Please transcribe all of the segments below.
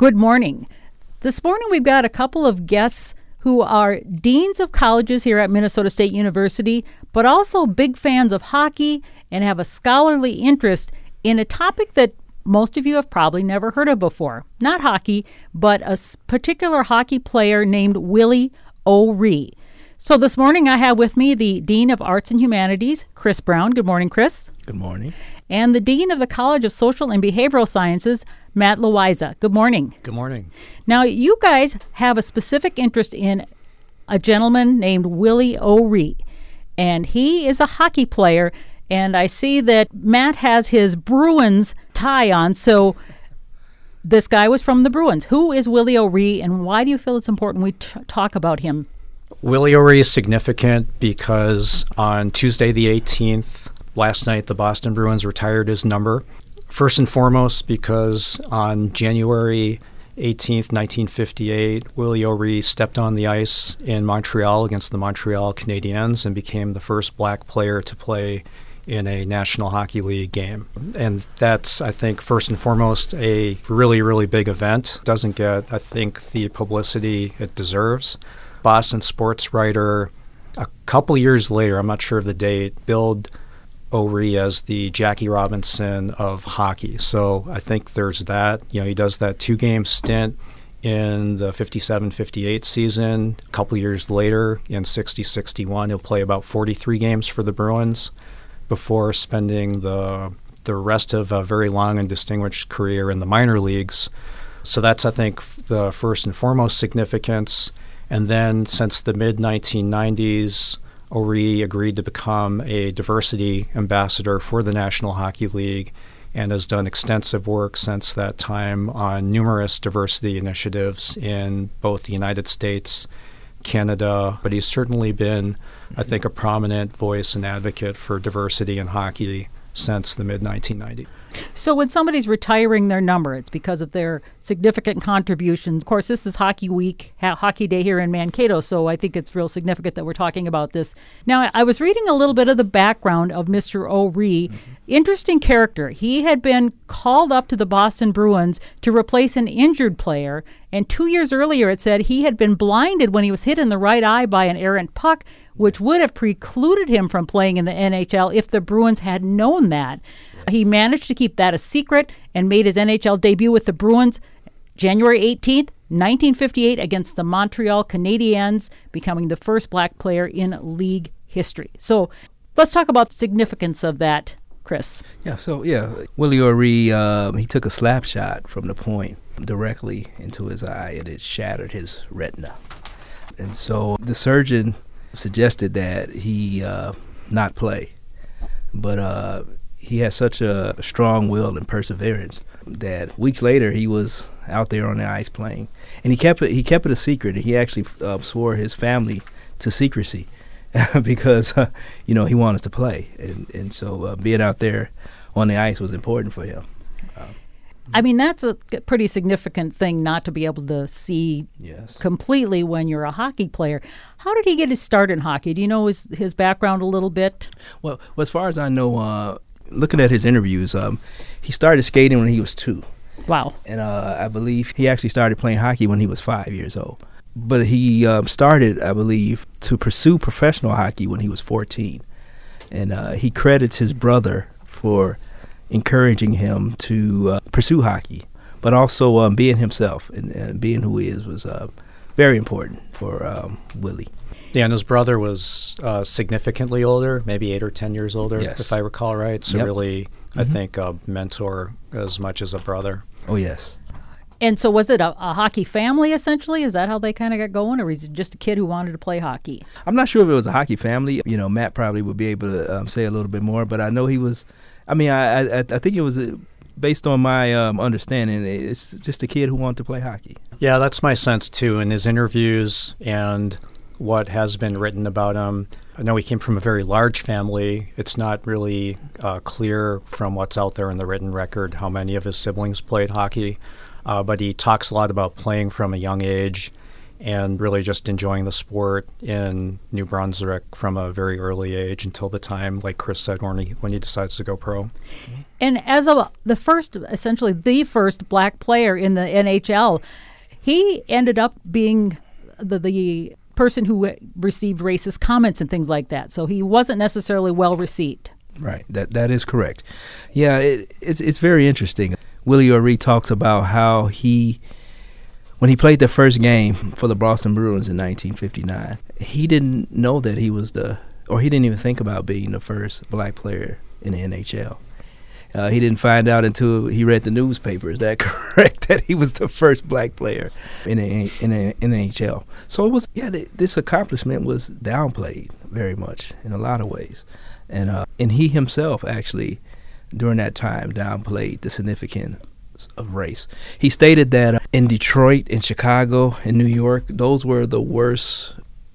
Good morning. This morning we've got a couple of guests who are deans of colleges here at Minnesota State University, but also big fans of hockey and have a scholarly interest in a topic that most of you have probably never heard of before. Not hockey, but a particular hockey player named Willie O'Ree. So this morning I have with me the Dean of Arts and Humanities, Chris Brown. Good morning, Chris. Good morning. And the Dean of the College of Social and Behavioral Sciences, Matt Loayza. Good morning. Good morning. Now, you guys have a specific interest in a gentleman named Willie O'Ree, and he is a hockey player. And I see that Matt has his Bruins tie on. So this guy was from the Bruins. Who is Willie O'Ree, and why do you feel it's important we t- talk about him? Willie O'Ree is significant because on Tuesday the 18th, last night, the Boston Bruins retired his number. First and foremost, because on January 18th, 1958, Willie O'Ree stepped on the ice in Montreal against the Montreal Canadiens and became the first black player to play in a National Hockey League game. And that's, I think, first and foremost, a really, really big event. Doesn't get, I think, the publicity it deserves. Boston sports writer, a couple years later, I'm not sure of the date, billed O'Ree as the Jackie Robinson of hockey. So I think there's that. You know, he does that two game stint in the 57 58 season. A couple years later, in 60 61, he'll play about 43 games for the Bruins before spending the, the rest of a very long and distinguished career in the minor leagues. So that's, I think, the first and foremost significance. And then since the mid 1990s, O'Ree agreed to become a diversity ambassador for the National Hockey League and has done extensive work since that time on numerous diversity initiatives in both the United States, Canada, but he's certainly been, I think, a prominent voice and advocate for diversity in hockey since the mid 1990s. So when somebody's retiring their number, it's because of their significant contributions. Of course, this is Hockey Week, ha- Hockey Day here in Mankato, so I think it's real significant that we're talking about this. Now, I was reading a little bit of the background of Mr. O'Ree. Mm-hmm. Interesting character. He had been called up to the Boston Bruins to replace an injured player, and two years earlier it said he had been blinded when he was hit in the right eye by an errant puck, which would have precluded him from playing in the NHL if the Bruins had known that. He managed to keep that a secret and made his NHL debut with the Bruins January 18th, 1958, against the Montreal Canadiens, becoming the first black player in league history. So let's talk about the significance of that, Chris. Yeah, so yeah, Willie O'Ree, um, he took a slap shot from the point directly into his eye and it shattered his retina. And so the surgeon suggested that he uh, not play. But uh, he had such a strong will and perseverance that weeks later he was out there on the ice playing, and he kept it. He kept it a secret. He actually uh, swore his family to secrecy because uh, you know he wanted to play, and and so uh, being out there on the ice was important for him. I mean, that's a pretty significant thing not to be able to see yes. completely when you're a hockey player. How did he get his start in hockey? Do you know his, his background a little bit? Well, well as far as I know, uh, looking at his interviews, um, he started skating when he was two. Wow. And uh, I believe he actually started playing hockey when he was five years old. But he um, started, I believe, to pursue professional hockey when he was 14. And uh, he credits his brother for encouraging him to uh, pursue hockey, but also um, being himself and, and, being who he is was uh, very important for um, Willie. Yeah, and his brother was uh, significantly older, maybe eight or ten years older, yes. if I recall right. So yep. really, mm-hmm. I think a mentor as much as a brother. Oh yes. And so, was it a, a hockey family essentially? Is that how they kind of got going, or was it just a kid who wanted to play hockey? I'm not sure if it was a hockey family. You know, Matt probably would be able to um, say a little bit more, but I know he was. I mean, I I, I think it was. Uh, based on my um, understanding, it's just a kid who wanted to play hockey. Yeah, that's my sense too. In his interviews and what has been written about him. I know he came from a very large family. It's not really uh, clear from what's out there in the written record how many of his siblings played hockey, uh, but he talks a lot about playing from a young age and really just enjoying the sport in New Brunswick from a very early age until the time, like Chris said, when he, when he decides to go pro. And as a, the first, essentially the first black player in the NHL, he ended up being the, the person who received racist comments and things like that. So he wasn't necessarily well received. Right. That that is correct. Yeah, it, it's it's very interesting. Willie O'Ree talks about how he when he played the first game for the Boston Bruins in 1959, he didn't know that he was the, or he didn't even think about being the first black player in the NHL. Uh, he didn't find out until he read the newspaper. Is that correct? that he was the first black player in a, in in NHL. So it was yeah. Th- this accomplishment was downplayed very much in a lot of ways, and uh, and he himself actually during that time downplayed the significance of race. He stated that uh, in Detroit, in Chicago, in New York, those were the worst.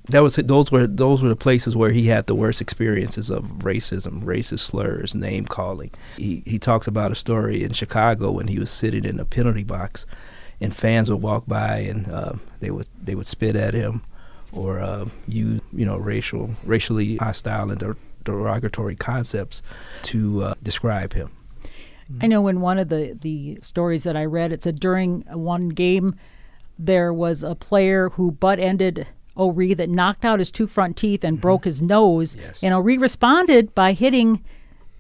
That was those were those were the places where he had the worst experiences of racism, racist slurs, name calling. He he talks about a story in Chicago when he was sitting in a penalty box, and fans would walk by and uh, they would they would spit at him, or uh, use you know racial racially hostile and derogatory concepts to uh, describe him. I know in one of the, the stories that I read, it said during one game, there was a player who butt ended O'Ree that knocked out his two front teeth and mm-hmm. broke his nose. Yes. And O'Ree responded by hitting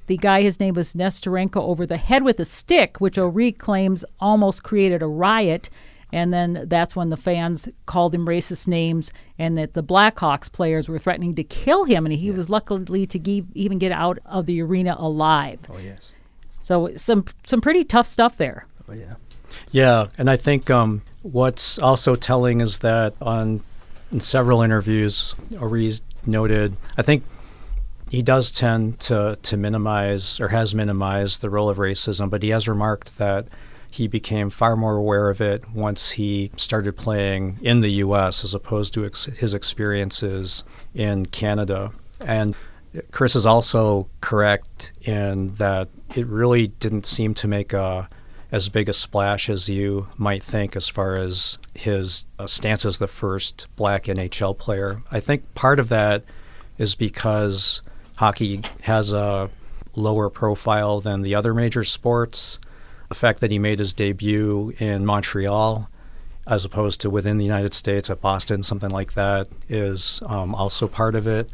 the guy, his name was Nesterenko, over the head with a stick, which O'Ree claims almost created a riot. And then that's when the fans called him racist names, and that the Blackhawks players were threatening to kill him. And he yeah. was luckily to give, even get out of the arena alive. Oh, yes. So some some pretty tough stuff there. Oh, yeah. Yeah, and I think um, what's also telling is that on in several interviews, O'Ree's noted, I think he does tend to, to minimize or has minimized the role of racism, but he has remarked that he became far more aware of it once he started playing in the U.S. as opposed to ex- his experiences in Canada. And Chris is also correct in that it really didn't seem to make a as big a splash as you might think as far as his uh, stance as the first black NHL player. I think part of that is because hockey has a lower profile than the other major sports. The fact that he made his debut in Montreal as opposed to within the United States at Boston, something like that, is um, also part of it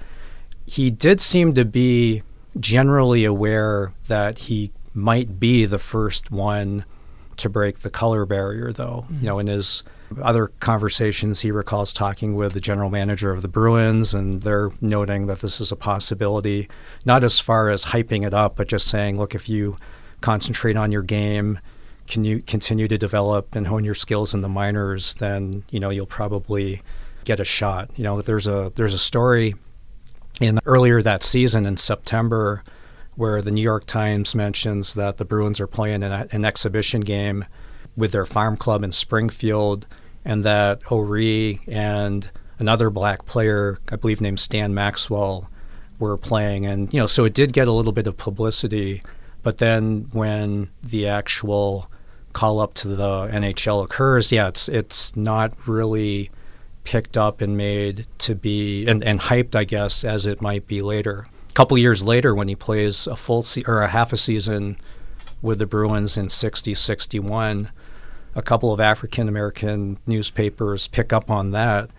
he did seem to be generally aware that he might be the first one to break the color barrier, though. Mm-hmm. You know, in his other conversations, he recalls talking with the general manager of the Bruins, and they're noting that this is a possibility, not as far as hyping it up, but just saying, look, if you concentrate on your game, can you continue to develop and hone your skills in the minors, then you know you'll probably get a shot. You know, there's a there's a story in earlier that season in September, where the New York Times mentions that the Bruins are playing an, an exhibition game with their farm club in Springfield, and that O'Ree and another black player, I believe named Stan Maxwell, were playing, and you know, so it did get a little bit of publicity. But then when the actual call up to the NHL occurs, yeah, it's it's not really picked up and made to be and, and hyped, I guess, as it might be later. A couple years later, when he plays a full se- or a half a season with the Bruins in 60 61, a couple of African American newspapers pick up on that.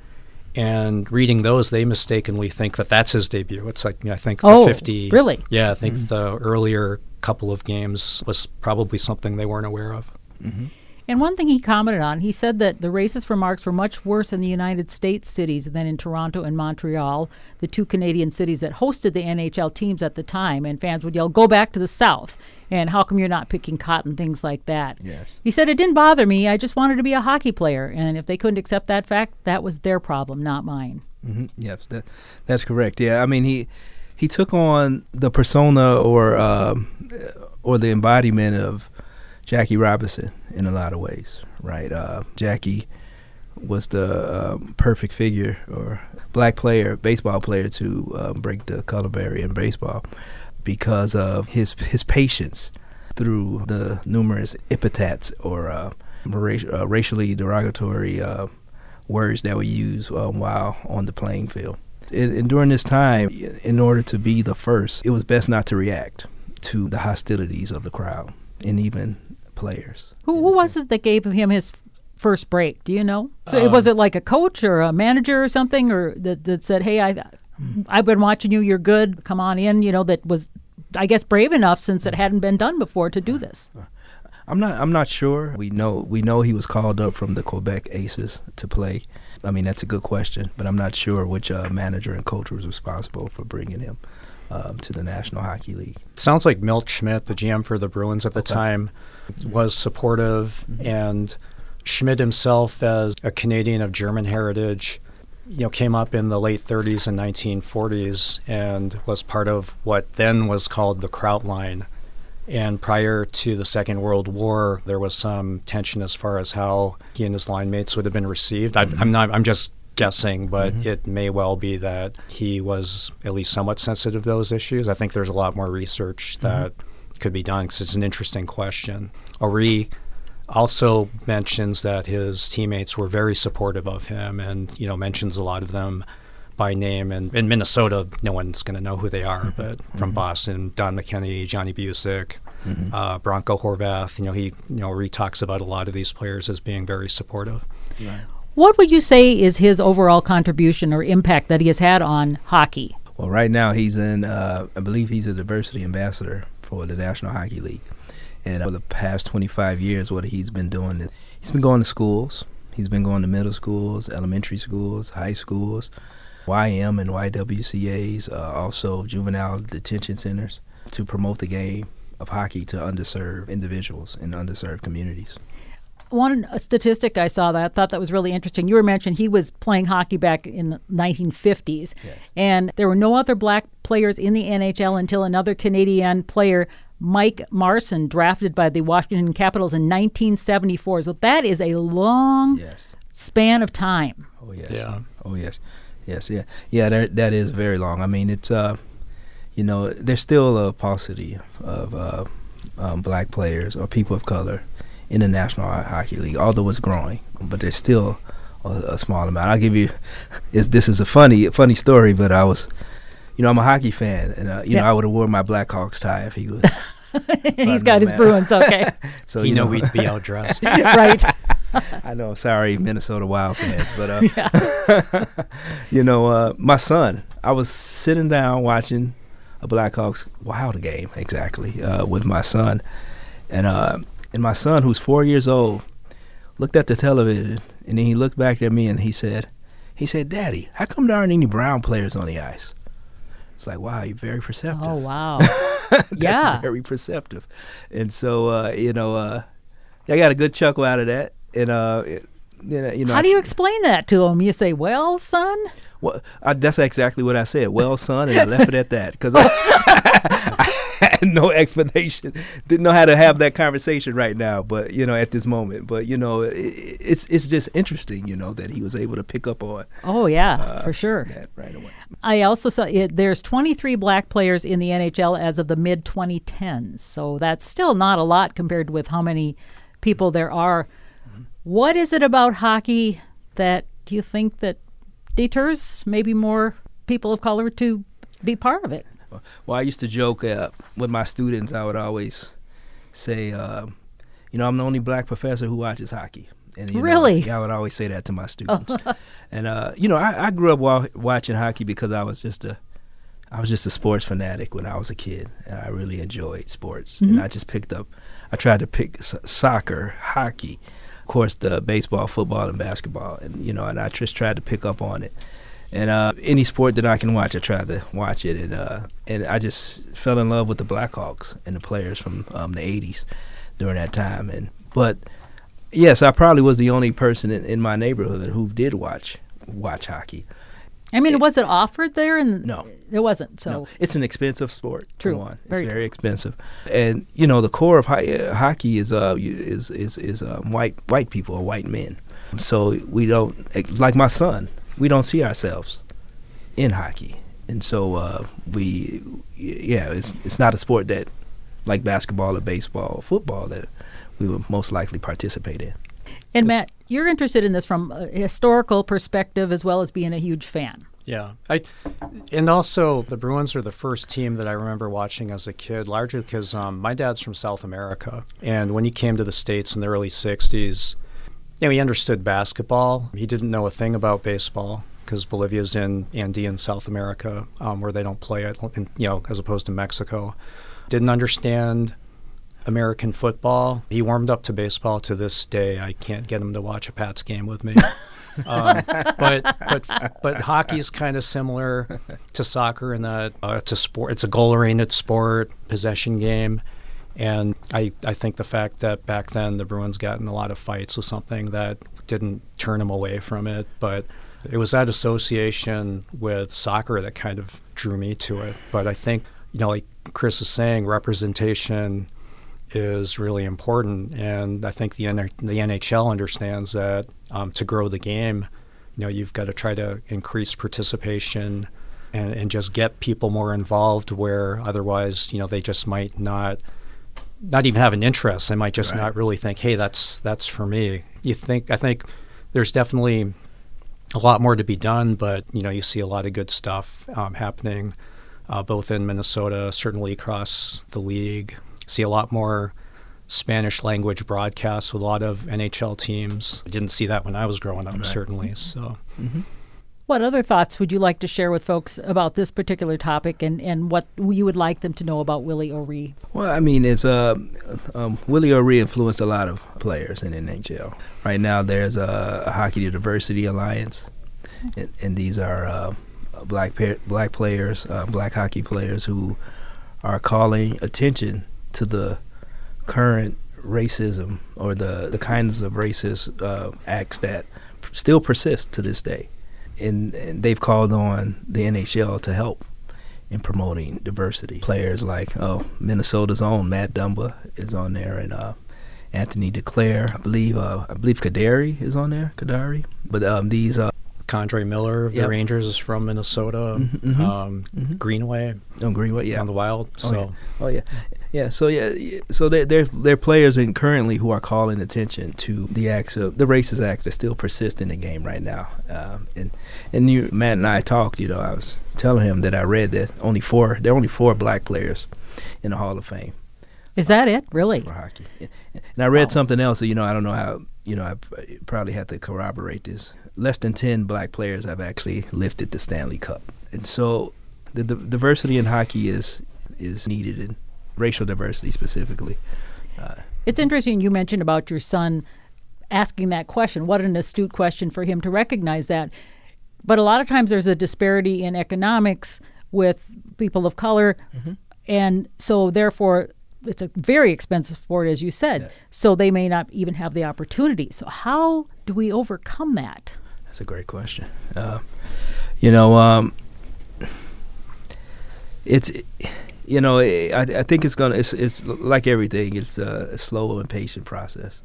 And reading those, they mistakenly think that that's his debut. It's like I think oh, the 50. Really? Yeah, I think mm-hmm. the earlier couple of games was probably something they weren't aware of. Mm-hmm. And one thing he commented on, he said that the racist remarks were much worse in the United States cities than in Toronto and Montreal, the two Canadian cities that hosted the NHL teams at the time. And fans would yell, "Go back to the South!" And how come you're not picking cotton? Things like that. Yes. He said it didn't bother me. I just wanted to be a hockey player, and if they couldn't accept that fact, that was their problem, not mine. Mm-hmm. Yes, that, that's correct. Yeah, I mean he he took on the persona or um, or the embodiment of Jackie Robinson in a lot of ways, right? Uh, Jackie was the um, perfect figure or black player, baseball player to uh, break the color barrier in baseball because of his his patience through the numerous epithets or uh, ra- uh, racially derogatory uh, words that were used um, while on the playing field. And, and during this time, in order to be the first, it was best not to react to the hostilities of the crowd and even players. Who, who was it that gave him his first break? Do you know? So um, was it like a coach or a manager or something, or that, that said, "Hey, I, I've been watching you. You're good. Come on in." You know, that was, I guess, brave enough since it hadn't been done before to do this. I'm not. I'm not sure. We know. We know he was called up from the Quebec Aces to play. I mean, that's a good question, but I'm not sure which uh, manager and coach was responsible for bringing him um, to the National Hockey League. Sounds like Milt Schmidt, the GM for the Bruins at the okay. time, was supportive, mm-hmm. and Schmidt himself, as a Canadian of German heritage, you know, came up in the late 30s and 1940s and was part of what then was called the Kraut line. And prior to the Second World War, there was some tension as far as how he and his line mates would have been received. I, am not. I'm just guessing, but mm-hmm. it may well be that he was at least somewhat sensitive to those issues. I think there's a lot more research mm-hmm. that mm-hmm. Could be done because it's an interesting question. O'Ree also mentions that his teammates were very supportive of him, and you know mentions a lot of them by name. And in Minnesota, no one's going to know who they are, mm-hmm. but from mm-hmm. Boston, Don McKenney, Johnny Bucyk, mm-hmm. uh, Bronco Horvath, you know, he you know re talks about a lot of these players as being very supportive. Right. What would you say is his overall contribution or impact that he has had on hockey? Well, right now he's in, uh, I believe he's a diversity ambassador for the National Hockey League. And for the past 25 years, what he's been doing is he's been going to schools. He's been going to middle schools, elementary schools, high schools, YM and YWCAs, uh, also juvenile detention centers to promote the game of hockey to underserved individuals in underserved communities. One statistic I saw that I thought that was really interesting. You were mentioning he was playing hockey back in the 1950s, yes. and there were no other black players in the NHL until another Canadian player Mike Marson, drafted by the Washington Capitals in 1974. So that is a long yes. span of time. Oh yes. Yeah. Oh yes. Yes. Yeah. Yeah. That that is very long. I mean, it's uh, you know, there's still a paucity of uh, um, black players or people of color in the National Hockey League, although it's growing, but there's still a, a small amount. I'll give you. Is this is a funny funny story, but I was you know, I'm a hockey fan, and uh, you yeah. know, I would have worn my Blackhawks tie if he was. and he's got his man. Bruins, okay. so you know, know we'd be all dressed, right? I know. Sorry, Minnesota Wild fans, but uh, you know, uh, my son. I was sitting down watching a Blackhawks Wild game exactly uh, with my son, and uh, and my son, who's four years old, looked at the television, and then he looked back at me and he said, he said, "Daddy, how come there aren't any brown players on the ice?" It's like, wow, you're very perceptive. Oh, wow. That's yeah. very perceptive. And so, uh, you know, uh, I got a good chuckle out of that. And, uh, it, you know, how do you explain that to him? You say, "Well, son." Well, I, that's exactly what I said. Well, son, and I left it at that because I, had no explanation. Didn't know how to have that conversation right now, but you know, at this moment. But you know, it, it's it's just interesting, you know, that he was able to pick up on. Oh yeah, uh, for sure. right away. I also saw it, there's 23 black players in the NHL as of the mid 2010s, so that's still not a lot compared with how many people there are. Mm-hmm. What is it about hockey that do you think that deters maybe more people of color to be part of it? Well, I used to joke uh, with my students. I would always say, uh, you know, I'm the only black professor who watches hockey. And, really? Know, I would always say that to my students. and uh, you know, I, I grew up wa- watching hockey because I was just a, I was just a sports fanatic when I was a kid, and I really enjoyed sports. Mm-hmm. And I just picked up, I tried to pick s- soccer, hockey, of course, the baseball, football, and basketball, and you know, and I just tried to pick up on it. And uh, any sport that I can watch, I try to watch it, and uh, and I just fell in love with the Blackhawks and the players from um, the '80s during that time. And but yes, I probably was the only person in, in my neighborhood who did watch watch hockey. I mean, it, was it offered there? And no, it wasn't. So no. it's an expensive sport. True, one. it's very, very expensive. And you know, the core of hi- uh, hockey is uh is is is uh, white white people or white men. So we don't like my son. We don't see ourselves in hockey, and so uh, we yeah, it's it's not a sport that like basketball or baseball or football that we would most likely participate in. And Matt, you're interested in this from a historical perspective as well as being a huge fan. Yeah, I, and also the Bruins are the first team that I remember watching as a kid, largely because um, my dad's from South America, and when he came to the states in the early '60s, you know, he understood basketball. He didn't know a thing about baseball because Bolivia's in Andean South America, um, where they don't play it, you know, as opposed to Mexico. Didn't understand American football. He warmed up to baseball to this day. I can't get him to watch a Pats game with me. um, but but but hockey's kind of similar to soccer in that uh, it's a sport. It's a goal-oriented sport, possession game, and I I think the fact that back then the Bruins got in a lot of fights was something that didn't turn them away from it, but. It was that association with soccer that kind of drew me to it. But I think, you know, like Chris is saying, representation is really important, and I think the the NHL understands that um, to grow the game, you know, you've got to try to increase participation and, and just get people more involved. Where otherwise, you know, they just might not not even have an interest. They might just right. not really think, "Hey, that's that's for me." You think I think there's definitely a lot more to be done, but you know, you see a lot of good stuff um, happening, uh, both in Minnesota, certainly across the league see a lot more Spanish language broadcasts with a lot of NHL teams. I didn't see that when I was growing up, right. certainly. So. Mm-hmm. What other thoughts would you like to share with folks about this particular topic and, and what you would like them to know about Willie O'Ree? Well, I mean, it's uh, um, Willie O'Ree influenced a lot of players in NHL. Right now, there's a, a Hockey Diversity Alliance, and, and these are uh, black black players, uh, black hockey players who are calling attention to the current racism or the, the kinds of racist uh, acts that still persist to this day. And, and, they've called on the NHL to help in promoting diversity. Players like oh Minnesota's own Matt Dumba is on there, and uh, Anthony Duclair, I believe uh, I believe Kadri is on there, Kadri. But um, these K'Andre Miller of yep. the Rangers is from Minnesota. Mm-hmm, um, mm-hmm. Greenway. Oh, Greenway, yeah. On the Wild. Oh, so. yeah. Oh, yeah. Yeah, so yeah, so they're they're, they're players in currently who are calling attention to the acts of the racist acts that still persist in the game right now. Um, and and you, Matt and I talked. You know, I was telling him that I read that only four there are only four black players in the Hall of Fame. Is that it? Really? For hockey. And I read something else. So, you know, I don't know how. You know, I probably have to corroborate this. Less than ten black players have actually lifted the Stanley Cup, and so the, the diversity in hockey is is needed and racial diversity specifically. Uh, it's interesting you mentioned about your son asking that question. What an astute question for him to recognize that. But a lot of times there's a disparity in economics with people of color. Mm-hmm. And so, therefore, it's a very expensive sport, as you said. Yes. So they may not even have the opportunity. So, how do we overcome that? That's a great question. Uh, you know, um, it's. You know, I, I think it's gonna. It's it's like everything. It's a, a slow and patient process,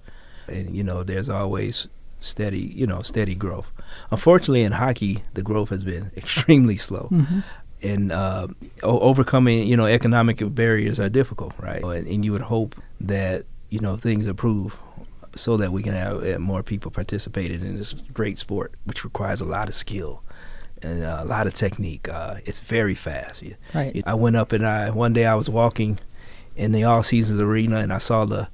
and you know, there's always steady, you know, steady growth. Unfortunately, in hockey, the growth has been extremely slow. Mm-hmm. And uh, overcoming, you know, economic barriers are difficult, right? And, and, you would hope that you know things improve so that we can have uh, more people participating in this great sport, which requires a lot of skill and uh, a lot of technique. Uh, it's very fast. Right. I went up and I one day I was walking in the all seasons arena and I saw the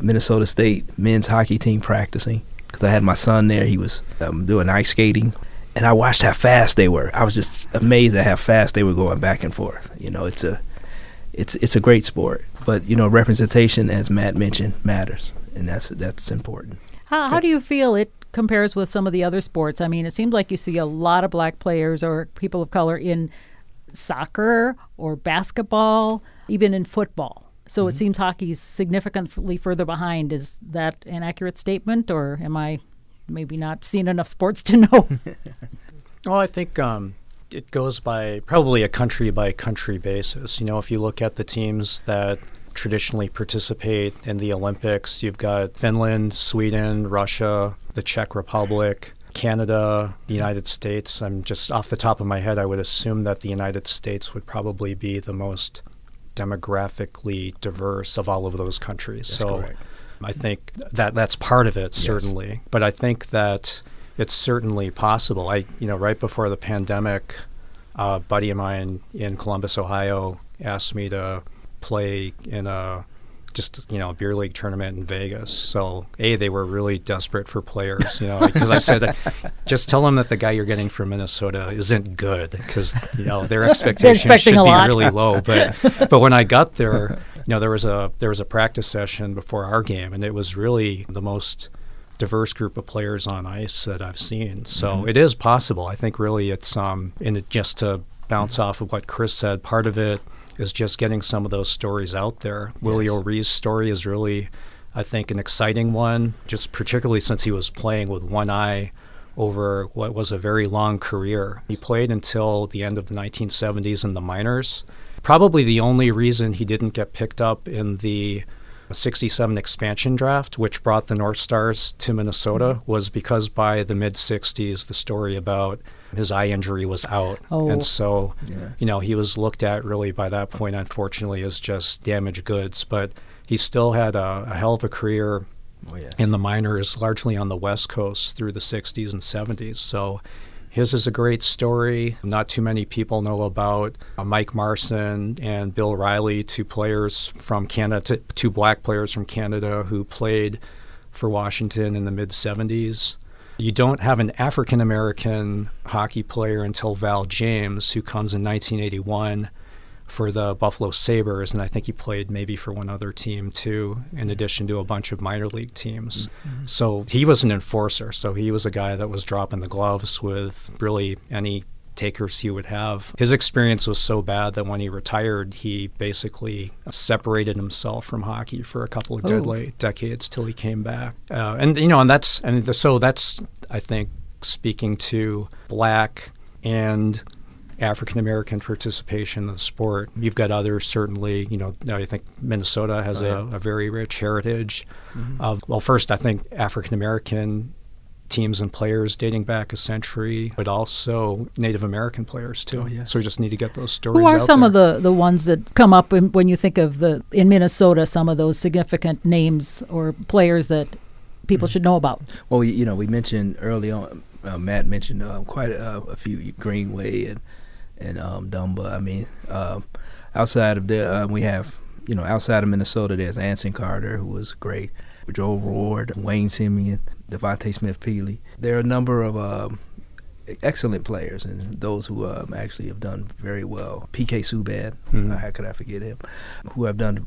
Minnesota State men's hockey team practicing because I had my son there. He was um, doing ice skating, and I watched how fast they were. I was just amazed at how fast they were going back and forth. You know, it's a it's it's a great sport, but you know, representation, as Matt mentioned, matters, and that's that's important. How, how do you feel it compares with some of the other sports. I mean, it seems like you see a lot of black players or people of color in soccer or basketball, even in football. So mm-hmm. it seems hockey's significantly further behind. Is that an accurate statement, or am I maybe not seen enough sports to know? well, I think um, it goes by probably a country by country basis. You know, if you look at the teams that traditionally participate in the Olympics. You've got Finland, Sweden, Russia, the Czech Republic, Canada, the United States. I'm just off the top of my head, I would assume that the United States would probably be the most demographically diverse of all of those countries. That's so, correct. I think that that's part of it, certainly. Yes. But I think that it's certainly possible. I, you know, right before the pandemic, a buddy of mine in Columbus, Ohio, asked me to play in a just you know beer league tournament in Vegas. So a they were really desperate for players, you know, because I said just tell them that the guy you're getting from Minnesota isn't good because you know their expectations should be really low. But but when I got there, you know there was a there was a practice session before our game, and it was really the most diverse group of players on ice that I've seen. So mm-hmm. it is possible. I think really it's um and it, just to bounce off of what Chris said, part of it is just getting some of those stories out there. Yes. Willie O'Ree's story is really, I think, an exciting one, just particularly since he was playing with one eye over what was a very long career. He played until the end of the 1970s in the minors. Probably the only reason he didn't get picked up in the 67 expansion draft, which brought the North Stars to Minnesota, mm-hmm. was because by the mid 60s, the story about his eye injury was out. Oh. And so, yeah. you know, he was looked at really by that point, unfortunately, as just damaged goods. But he still had a, a hell of a career oh, yes. in the minors, largely on the West Coast through the 60s and 70s. So his is a great story. Not too many people know about uh, Mike Marson and Bill Riley, two players from Canada, two black players from Canada who played for Washington in the mid 70s. You don't have an African American hockey player until Val James, who comes in 1981 for the Buffalo Sabres, and I think he played maybe for one other team too, in addition to a bunch of minor league teams. Mm-hmm. So he was an enforcer. So he was a guy that was dropping the gloves with really any takers he would have. His experience was so bad that when he retired, he basically separated himself from hockey for a couple of deadly decades till he came back. Uh, and you know, and that's and the, so that's I think speaking to black and African American participation in the sport. You've got others certainly. You know, I think Minnesota has oh, yeah. a, a, very rich heritage mm-hmm. of. Well, first, I think African American teams and players dating back a century, but also Native American players too. Oh, yes. So we just need to get those stories. Who are some there. of the, the ones that come up when, when you think of the in Minnesota? Some of those significant names or players that people mm-hmm. should know about. Well, you know, we mentioned early on. Uh, Matt mentioned uh, quite a, a, few Greenway and and um, Dumba. I mean, uh, outside of the uh, we have you know outside of Minnesota, there's Anson Carter who was great. Joel Ward, Wayne Simmonds, Devontae Smith Peely. There are a number of um, excellent players and those who um, actually have done very well. PK Subban, mm-hmm. how could I forget him? Who have done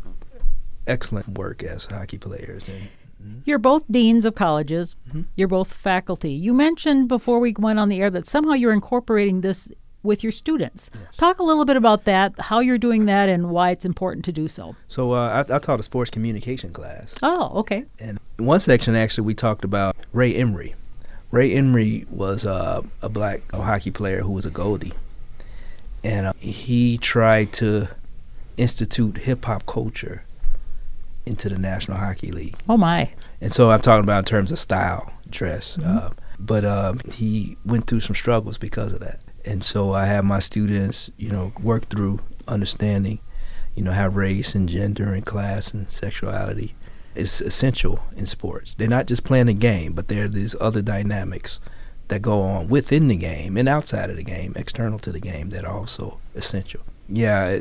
excellent work as hockey players. And, mm-hmm. You're both deans of colleges. Mm-hmm. You're both faculty. You mentioned before we went on the air that somehow you're incorporating this with your students. Yes. Talk a little bit about that, how you're doing that, and why it's important to do so. So uh, I, I, taught a sports communication class. Oh, okay. And one section actually we talked about Ray Emery. Ray Emery was uh, a black hockey player who was a goalie, and uh, he tried to institute hip hop culture into the National Hockey League. Oh my! And so I'm talking about in terms of style, dress. Mm-hmm. Uh, but um, he went through some struggles because of that and so I have my students, you know, work through understanding, you know, how race and gender and class and sexuality is essential in sports. They're not just playing a game, but there are these other dynamics that go on within the game and outside of the game, external to the game, that are also essential. Yeah,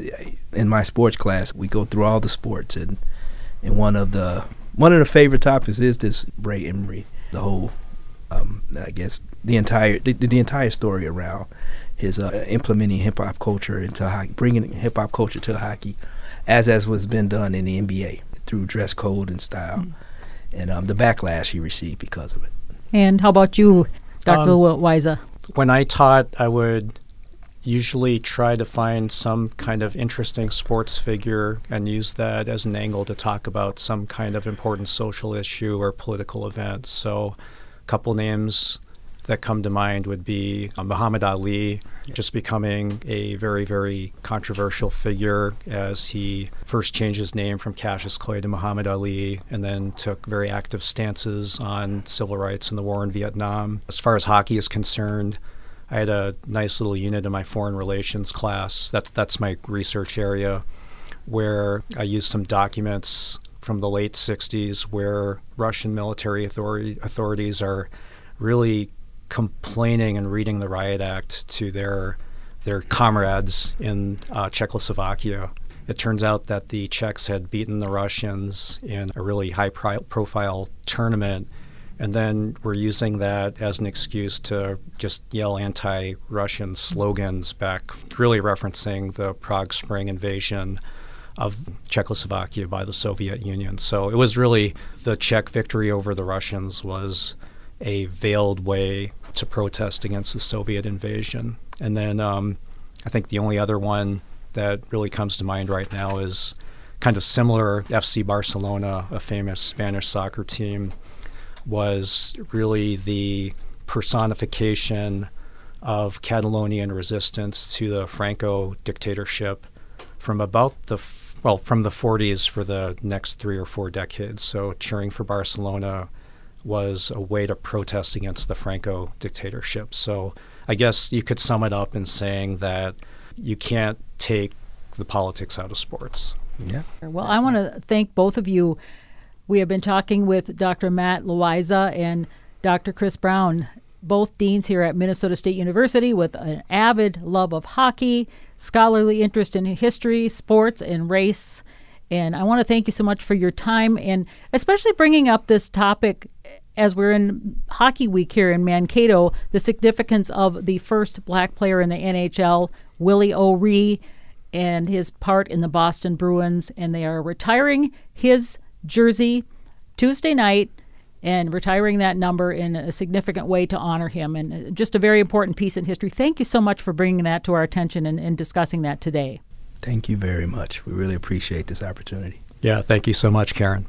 in my sports class, we go through all the sports, and and one of the one of the favorite topics is this Ray Emery, the whole um, I guess the entire the, the entire story around his uh, implementing hip hop culture into hockey, bringing hip hop culture to hockey, as as was been done in the NBA through dress code and style, mm. and um, the backlash he received because of it. And how about you, Dr. Um, Weiser? When I taught, I would usually try to find some kind of interesting sports figure and use that as an angle to talk about some kind of important social issue or political event. So couple names that come to mind would be uh, Muhammad Ali, just becoming a very, very controversial figure as he first changed his name from Cassius Clay to Muhammad Ali and then took very active stances on civil rights and the war in Vietnam. As far as hockey is concerned, I had a nice little unit in my foreign relations class. That's, that's my research area where I used some documents from the late 60s where Russian military authority, authorities are really complaining and reading the riot act to their their comrades in uh, Czechoslovakia. It turns out that the Czechs had beaten the Russians in a really high pri- profile tournament and then we're using that as an excuse to just yell anti Russian slogans back, really referencing the Prague Spring invasion of Czechoslovakia by the Soviet Union. So it was really the Czech victory over the Russians was a veiled way to protest against the Soviet invasion. And then um, I think the only other one that really comes to mind right now is kind of similar FC Barcelona, a famous Spanish soccer team was really the personification of Catalonian resistance to the Franco dictatorship from about the well from the 40s for the next three or four decades. So cheering for Barcelona was a way to protest against the Franco dictatorship. So I guess you could sum it up in saying that you can't take the politics out of sports. Yeah. Well, I want to thank both of you we have been talking with Dr. Matt Loayza and Dr. Chris Brown, both deans here at Minnesota State University with an avid love of hockey, scholarly interest in history, sports, and race. And I want to thank you so much for your time and especially bringing up this topic as we're in Hockey Week here in Mankato, the significance of the first black player in the NHL, Willie O'Ree, and his part in the Boston Bruins. And they are retiring his jersey Tuesday night and retiring that number in a significant way to honor him. And uh, just a very important piece in history. Thank you so much for bringing that to our attention and, and discussing that today. Thank you very much. We really appreciate this opportunity. Yeah, thank you so much, Karen.